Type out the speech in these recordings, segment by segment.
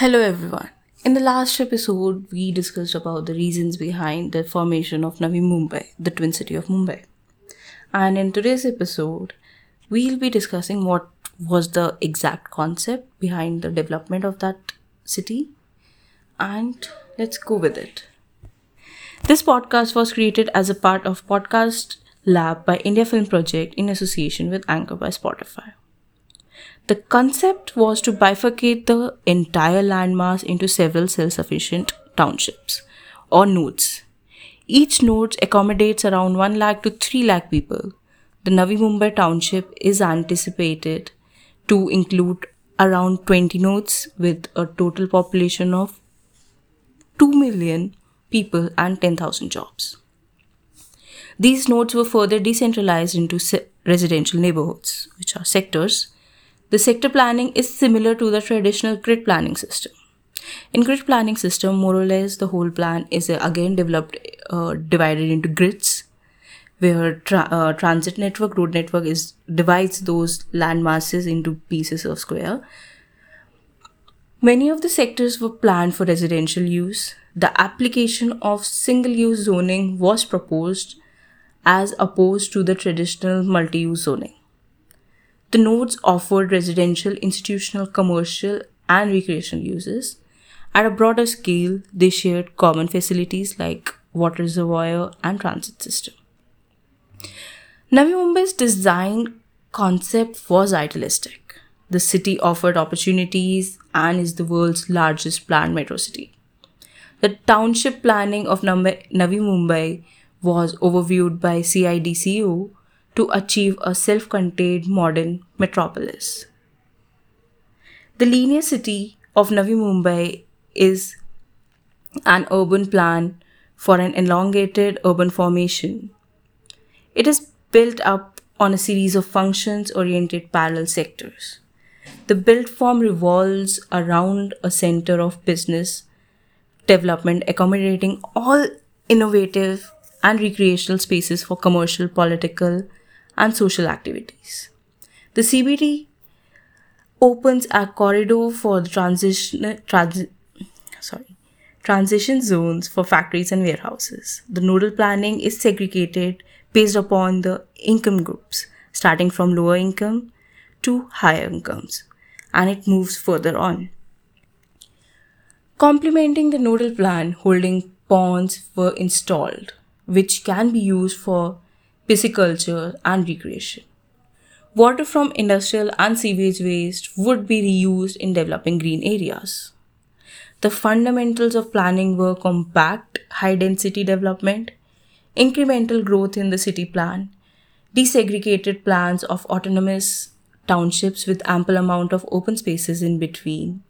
Hello everyone. In the last episode, we discussed about the reasons behind the formation of Navi Mumbai, the twin city of Mumbai. And in today's episode, we'll be discussing what was the exact concept behind the development of that city. And let's go with it. This podcast was created as a part of Podcast Lab by India Film Project in association with Anchor by Spotify. The concept was to bifurcate the entire landmass into several self sufficient townships or nodes. Each node accommodates around 1 lakh to 3 lakh people. The Navi Mumbai township is anticipated to include around 20 nodes with a total population of 2 million people and 10,000 jobs. These nodes were further decentralized into se- residential neighborhoods, which are sectors. The sector planning is similar to the traditional grid planning system. In grid planning system, more or less the whole plan is uh, again developed, uh, divided into grids, where tra- uh, transit network, road network is divides those land masses into pieces of square. Many of the sectors were planned for residential use. The application of single use zoning was proposed as opposed to the traditional multi use zoning. The nodes offered residential, institutional, commercial, and recreational uses. At a broader scale, they shared common facilities like water reservoir and transit system. Navi Mumbai's design concept was idealistic. The city offered opportunities and is the world's largest planned metro city. The township planning of Navi Mumbai was overviewed by CIDCO to achieve a self contained modern metropolis. The linear city of Navi Mumbai is an urban plan for an elongated urban formation. It is built up on a series of functions oriented parallel sectors. The built form revolves around a center of business development accommodating all innovative and recreational spaces for commercial, political, and social activities. The CBD opens a corridor for the transition, transi- sorry, transition zones for factories and warehouses. The nodal planning is segregated based upon the income groups, starting from lower income to higher incomes, and it moves further on. Complementing the nodal plan, holding ponds were installed, which can be used for pisciculture and recreation. Water from industrial and sewage waste would be reused in developing green areas. The fundamentals of planning were compact, high density development, incremental growth in the city plan, desegregated plans of autonomous townships with ample amount of open spaces in between,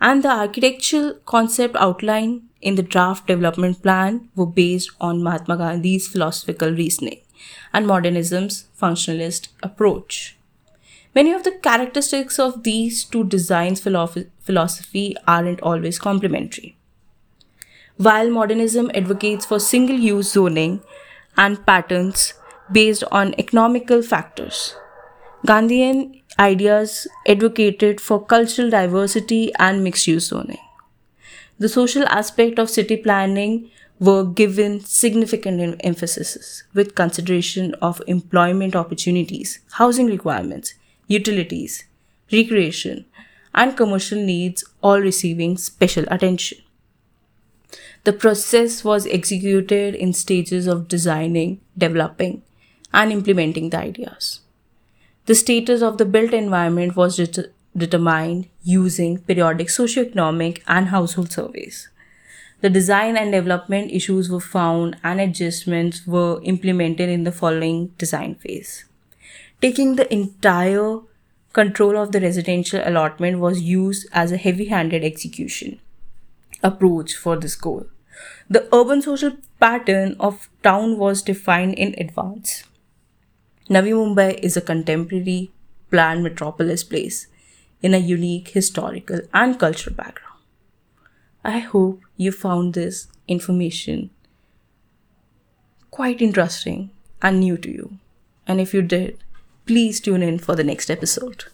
and the architectural concept outlined in the draft development plan were based on Mahatma Gandhi's philosophical reasoning and modernism's functionalist approach. Many of the characteristics of these two designs' philosophy aren't always complementary. While modernism advocates for single use zoning and patterns based on economical factors, Gandhian ideas advocated for cultural diversity and mixed use zoning. The social aspect of city planning were given significant emphasis with consideration of employment opportunities, housing requirements, utilities, recreation, and commercial needs all receiving special attention. The process was executed in stages of designing, developing, and implementing the ideas. The status of the built environment was det- determined using periodic socioeconomic and household surveys. The design and development issues were found and adjustments were implemented in the following design phase. Taking the entire control of the residential allotment was used as a heavy handed execution approach for this goal. The urban social pattern of town was defined in advance. Navi Mumbai is a contemporary planned metropolis place in a unique historical and cultural background. I hope you found this information quite interesting and new to you. And if you did, please tune in for the next episode.